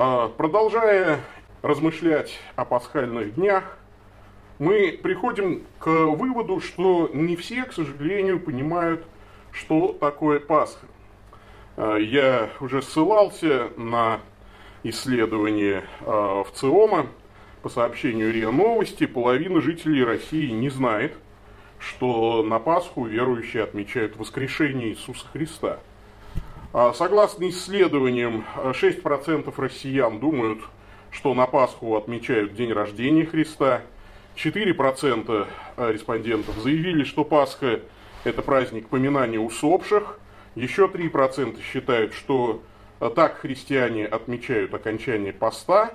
А, продолжая размышлять о пасхальных днях, мы приходим к выводу, что не все, к сожалению, понимают, что такое Пасха. А, я уже ссылался на исследование а, в ЦИОМа по сообщению РИА Новости. Половина жителей России не знает, что на Пасху верующие отмечают воскрешение Иисуса Христа. А, согласно исследованиям, 6% россиян думают, что на Пасху отмечают день рождения Христа. 4% респондентов заявили, что Пасха – это праздник поминания усопших. Еще 3% считают, что так христиане отмечают окончание поста.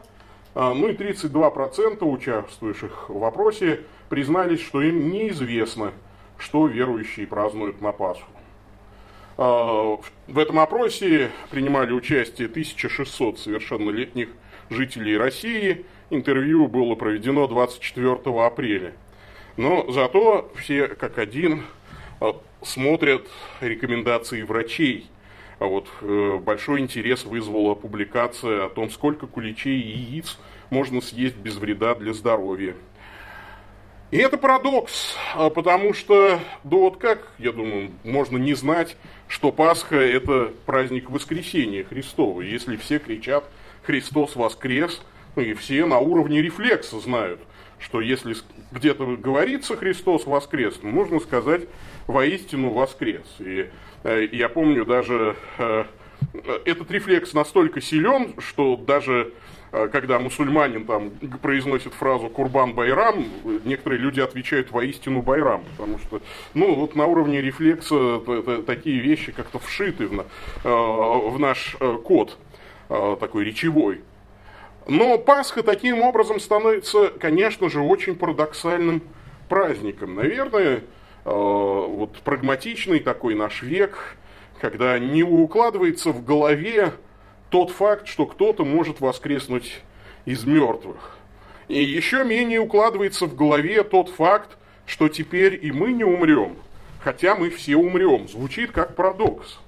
Ну и 32% участвующих в вопросе признались, что им неизвестно, что верующие празднуют на Пасху. А, в этом опросе принимали участие 1600 совершеннолетних жителей России. Интервью было проведено 24 апреля. Но зато все как один а, смотрят рекомендации врачей. А вот э, большой интерес вызвала публикация о том, сколько куличей и яиц можно съесть без вреда для здоровья. И это парадокс, а, потому что, да вот как, я думаю, можно не знать, что Пасха – это праздник воскресения Христова. Если все кричат «Христос воскрес», ну и все на уровне рефлекса знают, что если где-то говорится «Христос воскрес», можно сказать «воистину воскрес». И э, я помню даже, э, этот рефлекс настолько силен, что даже а, когда мусульманин там произносит фразу «Курбан Байрам», некоторые люди отвечают «воистину Байрам», потому что, ну, вот на уровне рефлекса такие вещи как-то вшиты в, а, в наш код, такой речевой. Но Пасха таким образом становится, конечно же, очень парадоксальным праздником. Наверное, вот прагматичный такой наш век, когда не укладывается в голове тот факт, что кто-то может воскреснуть из мертвых. И еще менее укладывается в голове тот факт, что теперь и мы не умрем, хотя мы все умрем. Звучит как парадокс.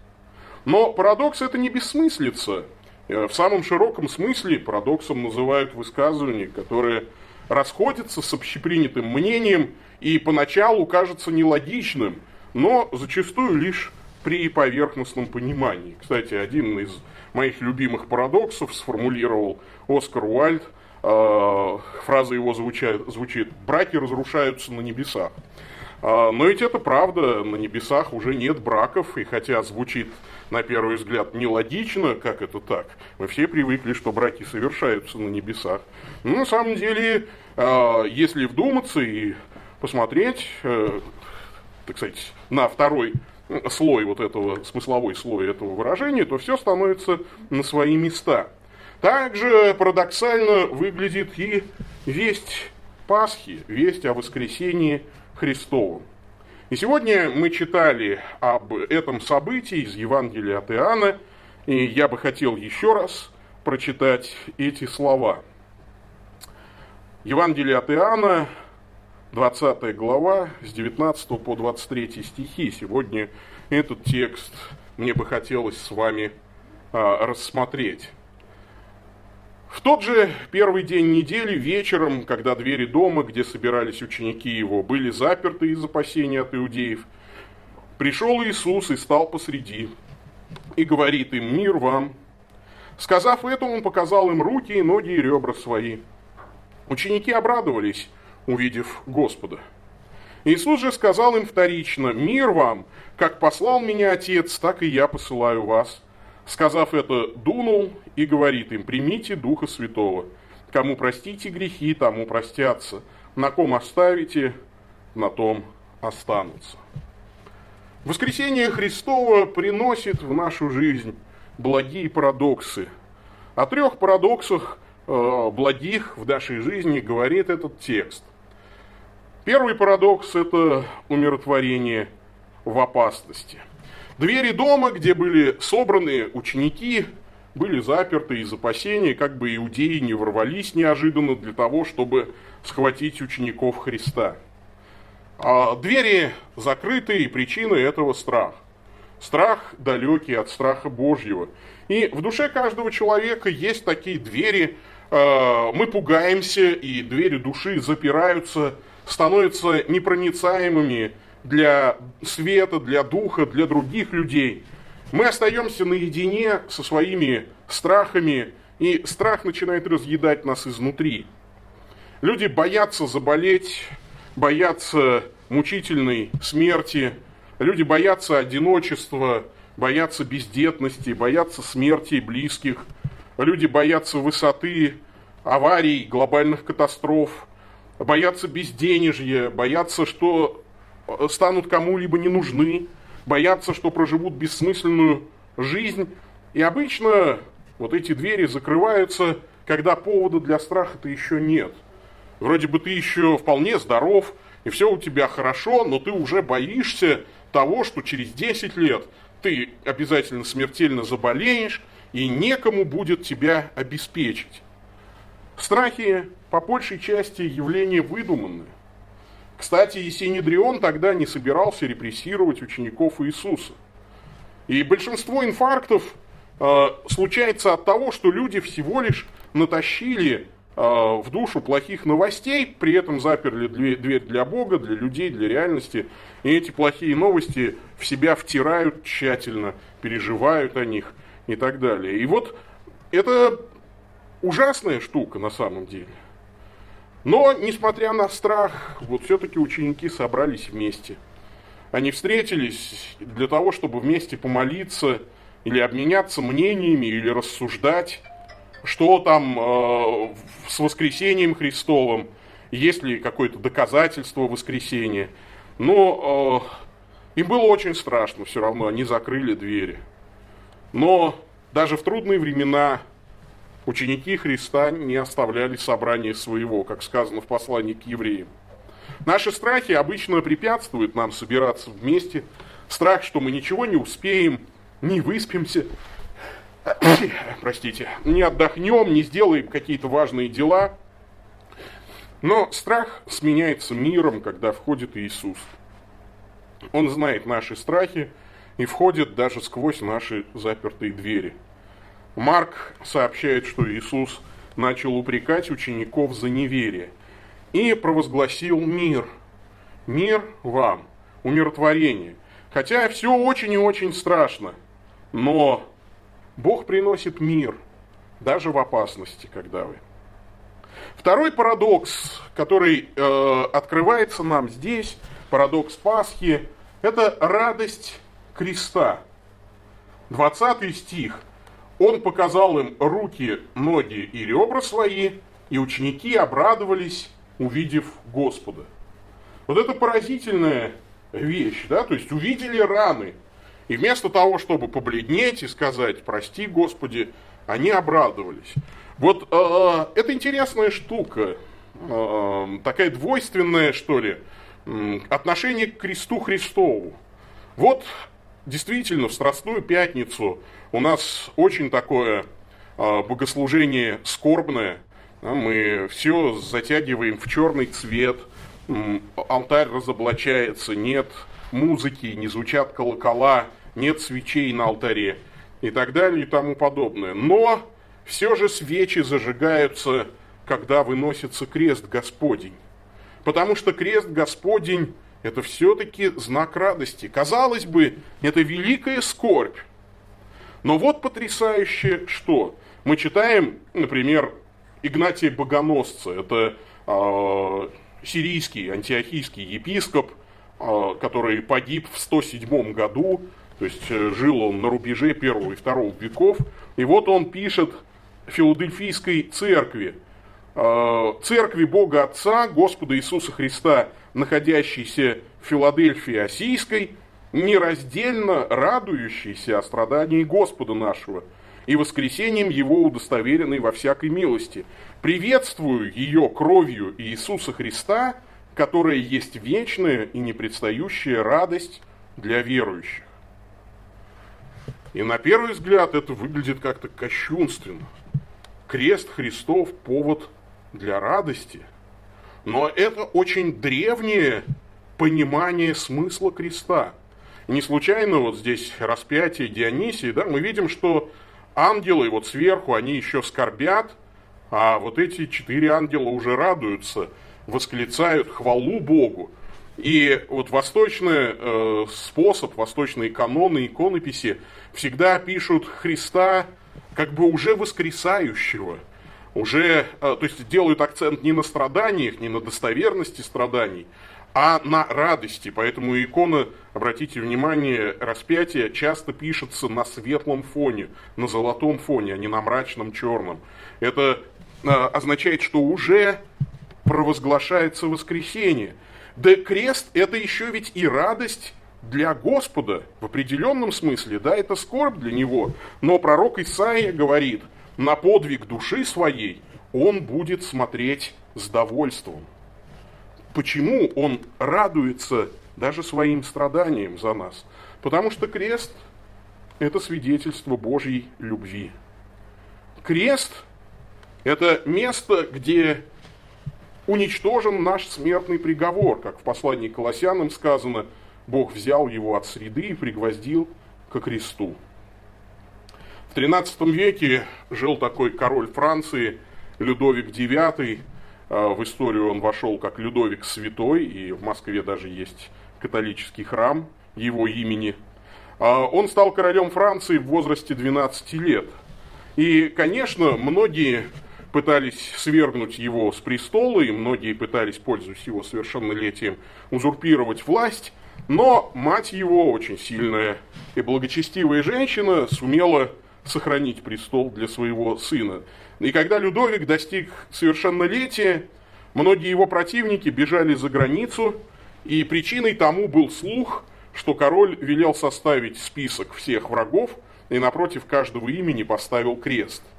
Но парадокс это не бессмыслица. Э, в самом широком смысле парадоксом называют высказывания, которые расходятся с общепринятым мнением и поначалу кажется нелогичным, но зачастую лишь при поверхностном понимании. Кстати, один из моих любимых парадоксов сформулировал Оскар Уальд. А, фраза его звучит, звучит «браки разрушаются на небесах». А, но ведь это правда, на небесах уже нет браков, и хотя звучит на первый взгляд нелогично, как это так, мы все привыкли, что браки совершаются на небесах. Но на самом деле, а, если вдуматься и посмотреть, э, так сказать, на второй слой вот этого, смысловой слой этого выражения, то все становится на свои места. Также парадоксально выглядит и весть Пасхи, весть о воскресении Христовом. И сегодня мы читали об этом событии из Евангелия от Иоанна, и я бы хотел еще раз прочитать эти слова. Евангелие от Иоанна, 20 глава, с 19 по 23 стихи. Сегодня этот текст мне бы хотелось с вами а, рассмотреть. В тот же первый день недели вечером, когда двери дома, где собирались ученики его, были заперты из опасения от иудеев, пришел Иисус и стал посреди, и говорит им, мир вам. Сказав это, он показал им руки и ноги и ребра свои. Ученики обрадовались, увидев Господа. Иисус же сказал им вторично, «Мир вам! Как послал меня Отец, так и я посылаю вас». Сказав это, дунул и говорит им, «Примите Духа Святого. Кому простите грехи, тому простятся. На ком оставите, на том останутся». Воскресение Христова приносит в нашу жизнь благие парадоксы. О трех парадоксах э, благих в нашей жизни говорит этот текст – Первый парадокс – это умиротворение в опасности. Двери дома, где были собраны ученики, были заперты из опасения, как бы иудеи не ворвались неожиданно для того, чтобы схватить учеников Христа. А двери закрыты, и причина этого страх. Страх далекий от страха Божьего. И в душе каждого человека есть такие двери, э, мы пугаемся, и двери души запираются, становятся непроницаемыми для света, для духа, для других людей. Мы остаемся наедине со своими страхами, и страх начинает разъедать нас изнутри. Люди боятся заболеть, боятся мучительной смерти, люди боятся одиночества, боятся бездетности, боятся смерти близких, люди боятся высоты, аварий, глобальных катастроф, боятся безденежья, боятся, что э, станут кому-либо не нужны, боятся, что проживут бессмысленную жизнь. И обычно вот эти двери закрываются, когда повода для страха-то еще нет – Вроде бы ты еще вполне здоров, и все у тебя хорошо, но ты уже боишься того, что через 10 лет ты обязательно смертельно заболеешь, и некому будет тебя обеспечить. Страхи по большей части явления выдуманные. Кстати, Есенидрион тогда не собирался репрессировать учеников Иисуса. И большинство инфарктов э, случается от того, что люди всего лишь натащили Э, в душу плохих новостей, при этом заперли дверь для Бога, для людей, для реальности. И эти плохие новости в себя втирают тщательно, переживают о них и так далее. И вот это ужасная штука на самом деле. Но, несмотря на страх, вот все-таки ученики собрались вместе. Они встретились для того, чтобы вместе помолиться или обменяться мнениями, или рассуждать что там э, с воскресением Христовым, есть ли какое-то доказательство воскресения. Но э, им было очень страшно все равно, они закрыли двери. Но даже в трудные времена ученики Христа не оставляли собрания своего, как сказано в послании к евреям. Наши страхи обычно препятствуют нам собираться вместе. Страх, что мы ничего не успеем, не выспимся, простите, не отдохнем, не сделаем какие-то важные дела. Но страх сменяется миром, когда входит Иисус. Он знает наши страхи и входит даже сквозь наши запертые двери. Марк сообщает, что Иисус начал упрекать учеников за неверие и провозгласил мир. Мир вам, умиротворение. Хотя все очень и очень страшно, но Бог приносит мир, даже в опасности, когда вы. Второй парадокс, который э, открывается нам здесь, парадокс Пасхи, это радость креста. 20 стих. Он показал им руки, ноги и ребра свои, и ученики обрадовались, увидев Господа. Вот это поразительная вещь, да, то есть увидели раны, и вместо того, чтобы побледнеть и сказать «прости, Господи», они обрадовались. Вот э, э это интересная штука, э, такая двойственная, что ли, отношение к кресту Христову. Вот действительно в Страстную Пятницу у нас очень такое э, богослужение скорбное, мы все затягиваем в черный цвет, алтарь разоблачается, нет музыки, не звучат колокола, нет свечей на алтаре и так далее и тому подобное. Но все же свечи зажигаются, когда выносится крест Господень. Потому что крест Господень – это все-таки знак радости. Казалось бы, это великая скорбь. Но вот потрясающее что? Мы читаем, например, Игнатия Богоносца. Это э, сирийский, антиохийский епископ – а, который погиб в 107 году, то есть э, жил он на рубеже первого и второго веков. И вот он пишет Филадельфийской церкви, церкви Бога Отца, Господа Иисуса Христа, находящейся в Филадельфии Осийской, нераздельно радующейся о страдании Господа нашего и воскресением Его удостоверенной во всякой милости. Приветствую ее кровью Иисуса Христа – которая есть вечная и непредстающая радость для верующих. И на первый взгляд это выглядит как-то кощунственно. Крест Христов – повод для радости. Но это очень древнее понимание смысла креста. не случайно вот здесь распятие Дионисии, да, мы видим, что ангелы вот сверху, они еще скорбят, а вот эти четыре ангела уже радуются, восклицают хвалу Богу. И вот восточный э, способ, восточные каноны, иконописи всегда пишут Христа как бы уже воскресающего, уже, э, то есть делают акцент не на страданиях, не на достоверности страданий, а на радости. Поэтому икона, обратите внимание, распятие часто пишется на светлом фоне, на золотом фоне, а не на мрачном черном. Это э, означает, что уже провозглашается воскресение – да крест это еще ведь и радость для Господа в определенном смысле, да, это скорбь для него. Но пророк Исаия говорит, на подвиг души своей он будет смотреть с довольством. Почему он радуется даже своим страданием за нас? Потому что крест – это свидетельство Божьей любви. Крест – это место, где уничтожен наш смертный приговор, как в послании к Колоссянам сказано, Бог взял его от среды и пригвоздил ко кресту. В XIII веке жил такой король Франции Людовик IX. А, в историю он вошел как Людовик Святой, и в Москве даже есть католический храм его имени. А, он стал королем Франции в возрасте 12 лет. И, конечно, многие пытались свергнуть его с престола, и многие пытались, пользуясь его совершеннолетием, узурпировать власть, но мать его, очень сильная и благочестивая женщина, сумела сохранить престол для своего сына. И когда Людовик достиг совершеннолетия, многие его противники бежали за границу, и причиной тому был слух, что король велел составить список всех врагов и напротив каждого имени поставил крест –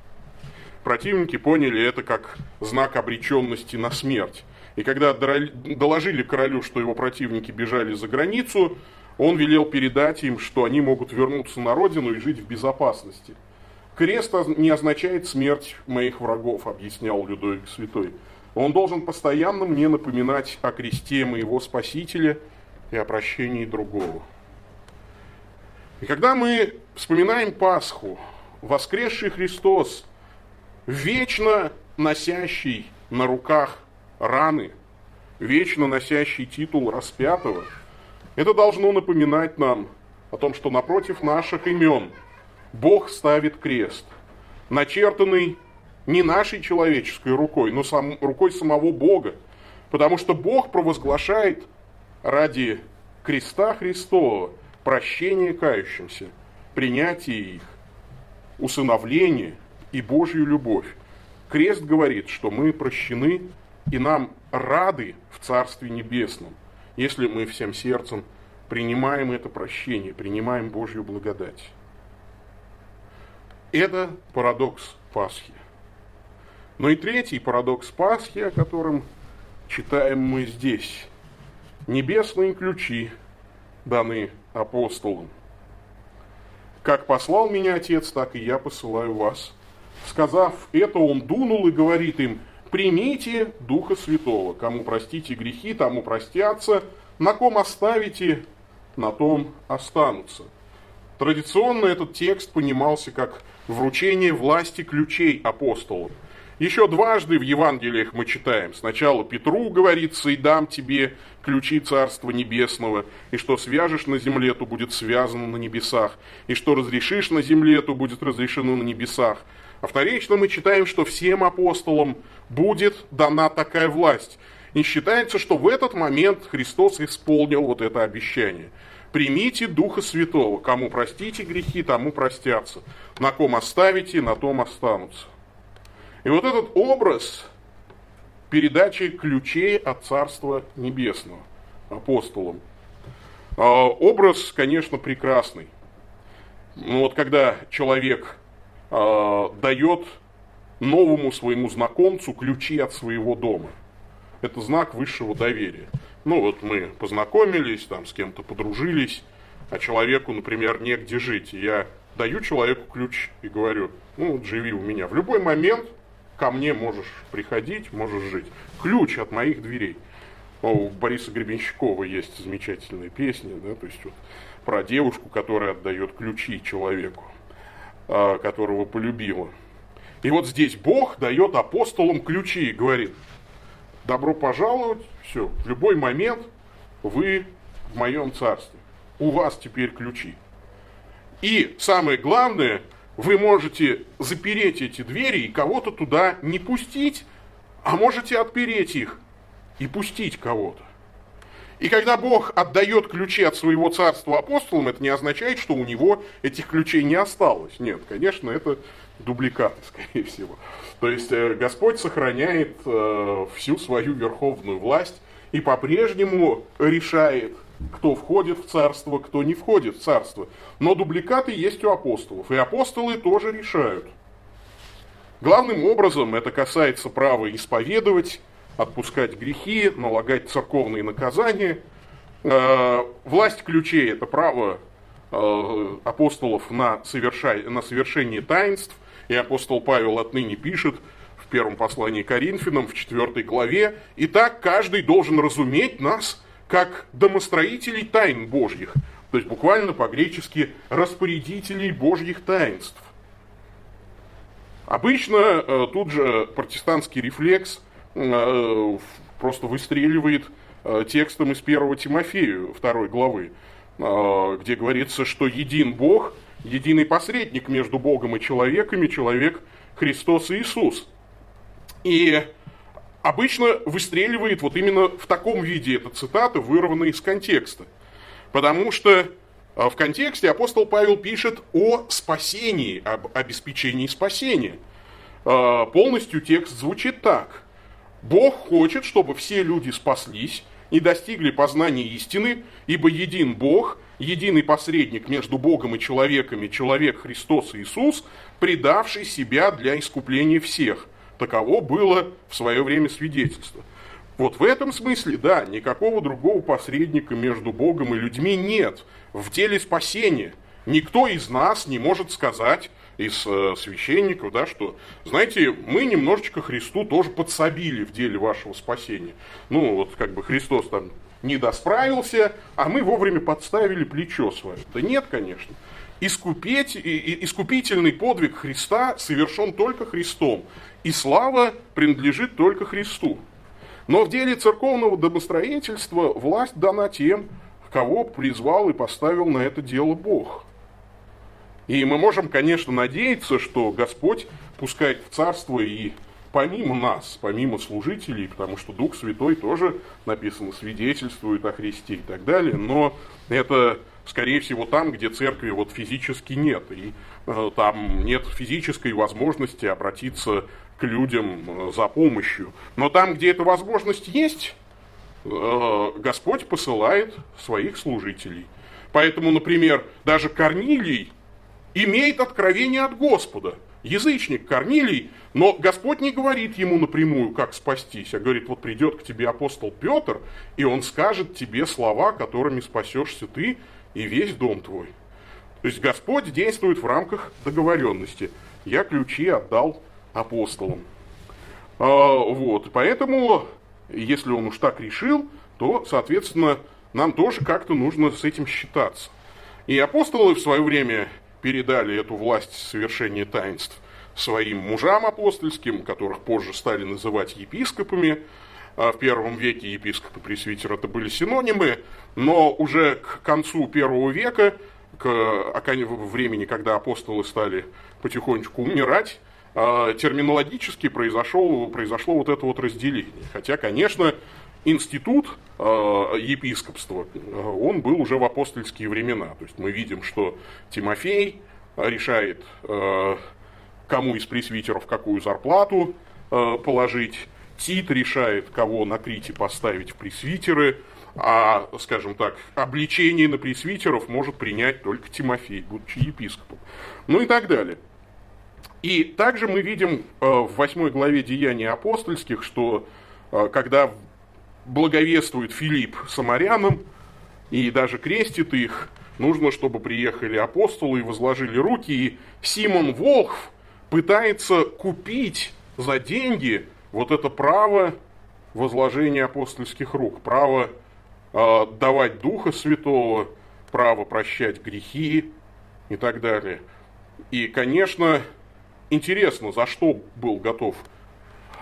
противники поняли это как знак обреченности на смерть. И когда доложили королю, что его противники бежали за границу, он велел передать им, что они могут вернуться на родину и жить в безопасности. Крест не означает смерть моих врагов, объяснял Людовик Святой. Он должен постоянно мне напоминать о кресте моего Спасителя и о прощении другого. И когда мы вспоминаем Пасху, воскресший Христос – вечно носящий на руках раны, вечно носящий титул распятого, это должно напоминать нам о том, что напротив наших имен Бог ставит крест, начертанный не нашей человеческой рукой, но сам, рукой самого Бога, потому что Бог провозглашает ради креста Христова прощение кающимся, принятие их, усыновление – и Божью любовь. Крест говорит, что мы прощены и нам рады в Царстве Небесном, если мы всем сердцем принимаем это прощение, принимаем Божью благодать. Это парадокс Пасхи. Но и третий парадокс Пасхи, о котором читаем мы здесь. Небесные ключи даны апостолам. Как послал меня Отец, так и я посылаю вас. Сказав это, он дунул и говорит им, примите Духа Святого. Кому простите грехи, тому простятся. На ком оставите, на том останутся. Традиционно этот текст понимался как вручение власти ключей апостолам. Еще дважды в Евангелиях мы читаем. Сначала Петру говорится, и дам тебе ключи Царства Небесного, и что свяжешь на земле, то будет связано на небесах, и что разрешишь на земле, то будет разрешено на небесах. А вторично мы читаем, что всем апостолам будет дана такая власть. И считается, что в этот момент Христос исполнил вот это обещание. Примите Духа Святого. Кому простите грехи, тому простятся. На ком оставите, на том останутся. И вот этот образ передачи ключей от Царства Небесного апостолам. А, образ, конечно, прекрасный. Но вот когда человек э, дает новому своему знакомцу ключи от своего дома. Это знак высшего доверия. Ну вот мы познакомились, там с кем-то подружились, а человеку, например, негде жить. я даю человеку ключ и говорю, ну вот живи у меня. В любой момент ко мне можешь приходить, можешь жить. Ключ от моих дверей. У Бориса Гребенщикова есть замечательная песня, да, то есть вот про девушку, которая отдает ключи человеку, которого полюбила. И вот здесь Бог дает апостолам ключи и говорит, добро пожаловать, все, в любой момент вы в моем царстве. У вас теперь ключи. И самое главное, вы можете запереть эти двери и кого-то туда не пустить, а можете отпереть их и пустить кого-то. И когда Бог отдает ключи от своего царства апостолам, это не означает, что у него этих ключей не осталось. Нет, конечно, это дубликаты, скорее всего. То есть э, Господь сохраняет э, всю свою верховную власть и по-прежнему решает, кто входит в царство, кто не входит в царство. Но дубликаты есть у апостолов, и апостолы тоже решают. Главным образом это касается права исповедовать, отпускать грехи, налагать церковные наказания. Э, власть ключей – это право э, апостолов на, совершай, на совершение таинств. И апостол Павел отныне пишет в первом послании Коринфянам, в четвертой главе, «И так каждый должен разуметь нас, как домостроителей тайн Божьих». То есть буквально по-гречески «распорядителей Божьих таинств». Обычно э, тут же протестантский рефлекс просто выстреливает э, текстом из 1 Тимофею, 2 главы, э, где говорится, что един Бог, единый посредник между Богом и человеками, человек Христос Иисус. И обычно выстреливает вот именно в таком виде эта цитата, вырванная из контекста. Потому что в контексте апостол Павел пишет о спасении, об обеспечении спасения. Полностью текст звучит так – Бог хочет, чтобы все люди спаслись и достигли познания истины, ибо един Бог, единый посредник между Богом и человеками, человек Христос Иисус, предавший себя для искупления всех. Таково было в свое время свидетельство. Вот в этом смысле, да, никакого другого посредника между Богом и людьми нет в деле спасения. Никто из нас не может сказать, из э, священников, да, что, знаете, мы немножечко Христу тоже подсобили в деле вашего спасения. Ну, вот как бы Христос там не досправился, а мы вовремя подставили плечо свое. Да нет, конечно. Искупить, искупительный подвиг Христа совершен только Христом, и слава принадлежит только Христу. Но в деле церковного домостроительства власть дана тем, кого призвал и поставил на это дело Бог. И мы можем, конечно, надеяться, что Господь пускает в царство и помимо нас, помимо служителей, потому что Дух Святой тоже, написано, свидетельствует о Христе и так далее, но это, скорее всего, там, где церкви вот физически нет, и э, там нет физической возможности обратиться к людям э, за помощью. Но там, где эта возможность есть, э, Господь посылает своих служителей. Поэтому, например, даже Корнилий, имеет откровение от Господа. Язычник Корнилий, но Господь не говорит ему напрямую, как спастись, а говорит, вот придет к тебе апостол Петр, и он скажет тебе слова, которыми спасешься ты и весь дом твой. То есть Господь действует в рамках договоренности. Я ключи отдал апостолам. А, вот, поэтому, если он уж так решил, то, соответственно, нам тоже как-то нужно с этим считаться. И апостолы в свое время передали эту власть совершения таинств своим мужам апостольским, которых позже стали называть епископами. А в первом веке епископ и пресвитер это были синонимы, но уже к концу первого века, к времени, когда апостолы стали потихонечку умирать, а, терминологически произошло, произошло вот это вот разделение. Хотя, конечно, институт э, епископства, э, он был уже в апостольские времена. То есть мы видим, что Тимофей решает, э, кому из пресвитеров какую зарплату э, положить, Тит решает, кого на Крите поставить в пресвитеры, а, скажем так, обличение на пресвитеров может принять только Тимофей, будучи епископом. Ну и так далее. И также мы видим в 8 главе Деяний апостольских, что когда благовествует Филипп самарянам и даже крестит их. Нужно, чтобы приехали апостолы и возложили руки. И Симон Волхв пытается купить за деньги вот это право возложения апостольских рук, право э, давать Духа Святого, право прощать грехи и так далее. И, конечно, интересно, за что был готов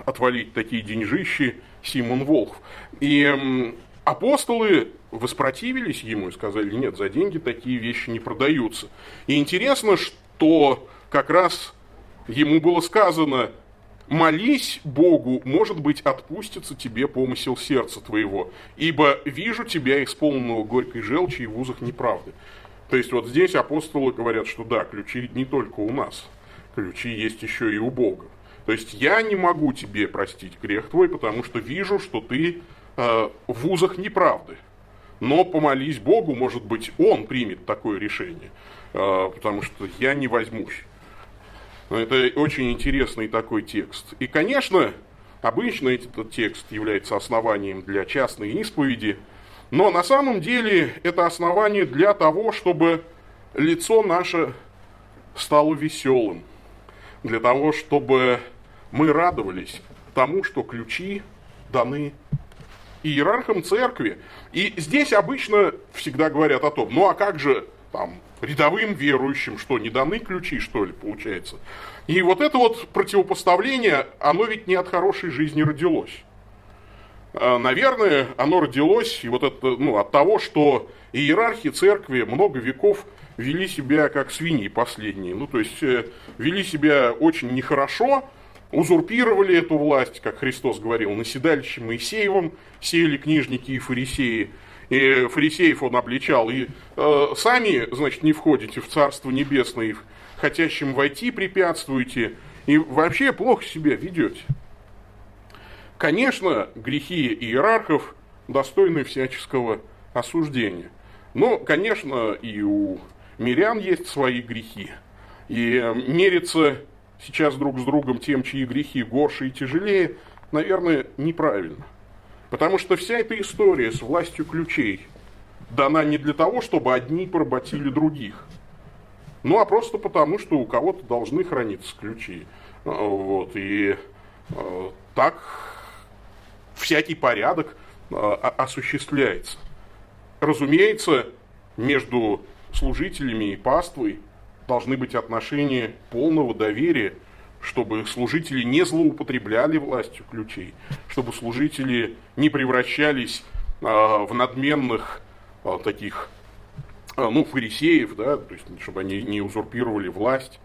отвалить такие деньжищи Симон Волхв. И апостолы воспротивились ему и сказали, нет, за деньги такие вещи не продаются. И интересно, что как раз ему было сказано, молись Богу, может быть, отпустится тебе помысел сердца твоего, ибо вижу тебя исполненного горькой желчи и в узах неправды. То есть вот здесь апостолы говорят, что да, ключи не только у нас, ключи есть еще и у Бога. То есть я не могу тебе простить грех твой, потому что вижу, что ты э, в узах неправды. Но помолись Богу, может быть, Он примет такое решение, э, потому что я не возьмусь. Это очень интересный такой текст. И, конечно, обычно этот текст является основанием для частной исповеди, но на самом деле это основание для того, чтобы лицо наше стало веселым, для того, чтобы мы радовались тому, что ключи даны иерархам церкви. И здесь обычно всегда говорят о том, ну а как же там рядовым верующим, что не даны ключи, что ли, получается. И вот это вот противопоставление, оно ведь не от хорошей жизни родилось. А, наверное, оно родилось и вот это, ну, от того, что иерархи церкви много веков вели себя как свиньи последние. Ну, то есть, э, вели себя очень нехорошо, узурпировали эту власть, как Христос говорил, наседалище Моисеевым, сеяли книжники и фарисеи, и фарисеев он обличал, и э, сами, значит, не входите в Царство Небесное, хотящим войти препятствуете, и вообще плохо себя ведете. Конечно, грехи иерархов достойны всяческого осуждения. Но, конечно, и у мирян есть свои грехи. И э, мериться сейчас друг с другом тем, чьи грехи горше и тяжелее, наверное, неправильно. Потому что вся эта история с властью ключей дана не для того, чтобы одни поработили других, ну а просто потому, что у кого-то должны храниться ключи. Вот, и э, так всякий порядок э, осуществляется. Разумеется, между служителями и паствой должны быть отношения полного доверия, чтобы служители не злоупотребляли властью ключей, чтобы служители не превращались а, в надменных а, таких, а, ну, фарисеев, да, то есть, чтобы они не узурпировали власть.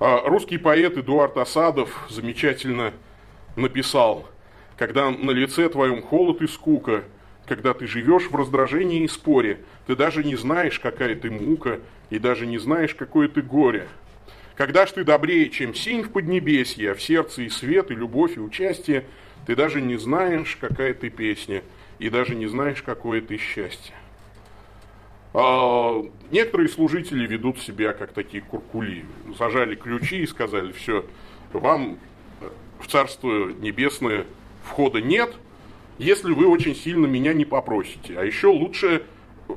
Русский поэт Эдуард Осадов замечательно написал, когда на лице твоем холод и скука, когда ты живешь в раздражении и споре, ты даже не знаешь, какая ты мука, и даже не знаешь, какое ты горе. Когда ж ты добрее, чем синь в поднебесье, а в сердце и свет, и любовь, и участие, ты даже не знаешь, какая ты песня, и даже не знаешь, какое ты счастье. А некоторые служители ведут себя как такие куркули. Зажали ключи и сказали, все, вам в Царство Небесное входа нет, если вы очень сильно меня не попросите. А еще лучше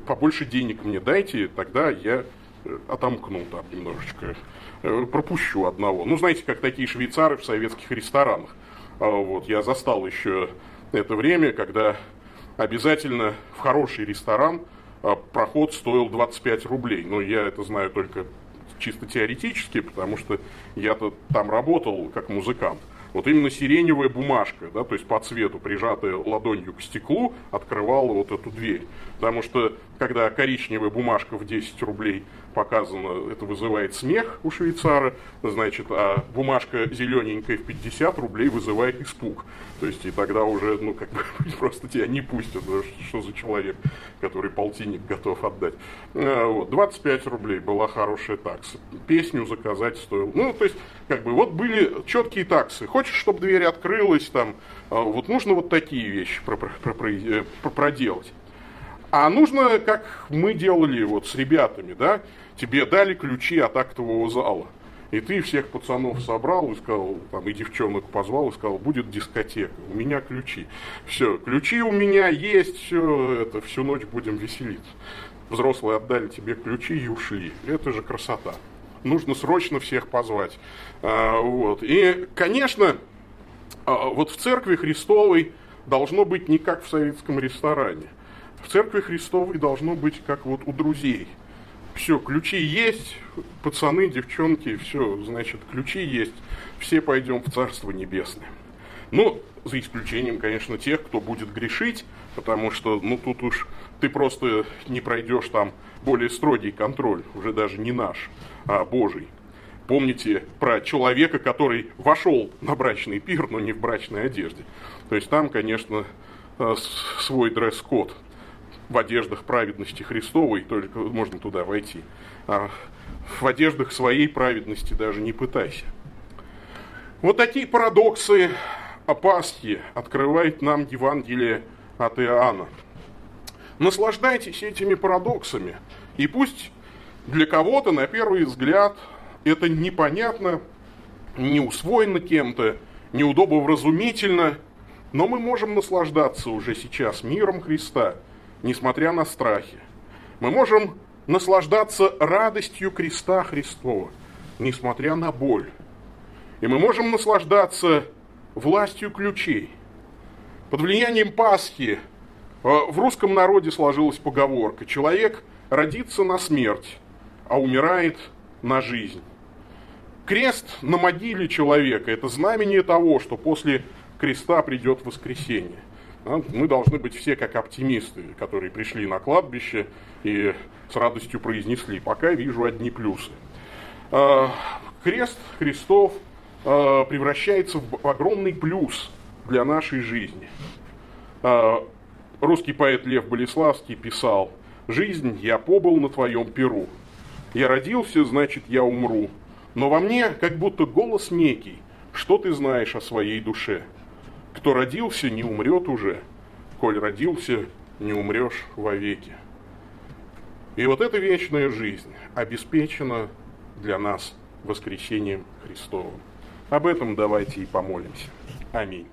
побольше денег мне дайте, тогда я э, отомкну там немножечко, э, пропущу одного. Ну, знаете, как такие швейцары в советских ресторанах. А вот, я застал еще это время, когда обязательно в хороший ресторан а, проход стоил 25 рублей. Но я это знаю только чисто теоретически, потому что я-то там работал как музыкант. Вот именно сиреневая бумажка, да, то есть по цвету, прижатая ладонью к стеклу, открывала вот эту дверь. Потому что, когда коричневая бумажка в 10 рублей показано, это вызывает смех у швейцара, значит, а бумажка зелененькая в 50 рублей вызывает испуг. То есть и тогда уже, ну, как бы просто тебя не пустят, да, что за человек, который полтинник готов отдать. А, вот, 25 рублей была хорошая такса. Песню заказать стоил. Ну, то есть, как бы, вот были четкие таксы. Хочешь, чтобы дверь открылась, там, а, вот нужно вот такие вещи э, проделать. А нужно, как мы делали вот с ребятами, да, тебе дали ключи от актового зала. И ты всех пацанов собрал и сказал, там, и девчонок позвал и сказал, будет дискотека, у меня ключи. Все, ключи у меня есть, все, это, всю ночь будем веселиться. Взрослые отдали тебе ключи и ушли. Это же красота. Нужно срочно всех позвать. А, вот. И, конечно, а, вот в церкви Христовой должно быть не как в советском ресторане – В Церкви Христовой должно быть как вот у друзей. Все, ключи есть, пацаны, девчонки, все, значит, ключи есть, все пойдем в Царство Небесное. Ну, за исключением, конечно, тех, кто будет грешить, потому что, ну, тут уж ты просто не пройдешь там более строгий контроль, уже даже не наш, а Божий. Помните про человека, который вошел на брачный пир, но не в брачной одежде. То есть там, конечно, э, свой дресс-код в одеждах праведности Христовой, только можно туда войти. А в одеждах своей праведности даже не пытайся. Вот такие парадоксы о Пасхе открывает нам Евангелие от Иоанна. Наслаждайтесь этими парадоксами. И пусть для кого-то, на первый взгляд, это непонятно, не усвоено кем-то, неудобовразумительно, но мы можем наслаждаться уже сейчас миром Христа, несмотря на страхи. Мы можем наслаждаться радостью креста Христова, несмотря на боль. И мы можем наслаждаться властью ключей. Под влиянием Пасхи э, в русском народе сложилась поговорка «Человек родится на смерть, а умирает на жизнь». Крест на могиле человека – это знамение того, что после креста придет воскресенье. Мы должны быть все как оптимисты, которые пришли на кладбище и с радостью произнесли «пока вижу одни плюсы». Э, крест Христов – Э, превращается в огромный плюс для нашей жизни. Русский поэт Лев Болеславский писал, «Жизнь, я побыл на твоем перу. Я родился, значит, я умру. Но во мне как будто голос некий, что ты знаешь о своей душе? Кто родился, не умрет уже, коль родился, не умрешь вовеки». И вот эта вечная жизнь обеспечена для нас воскресением Христовым. Об этом давайте и помолимся. Аминь.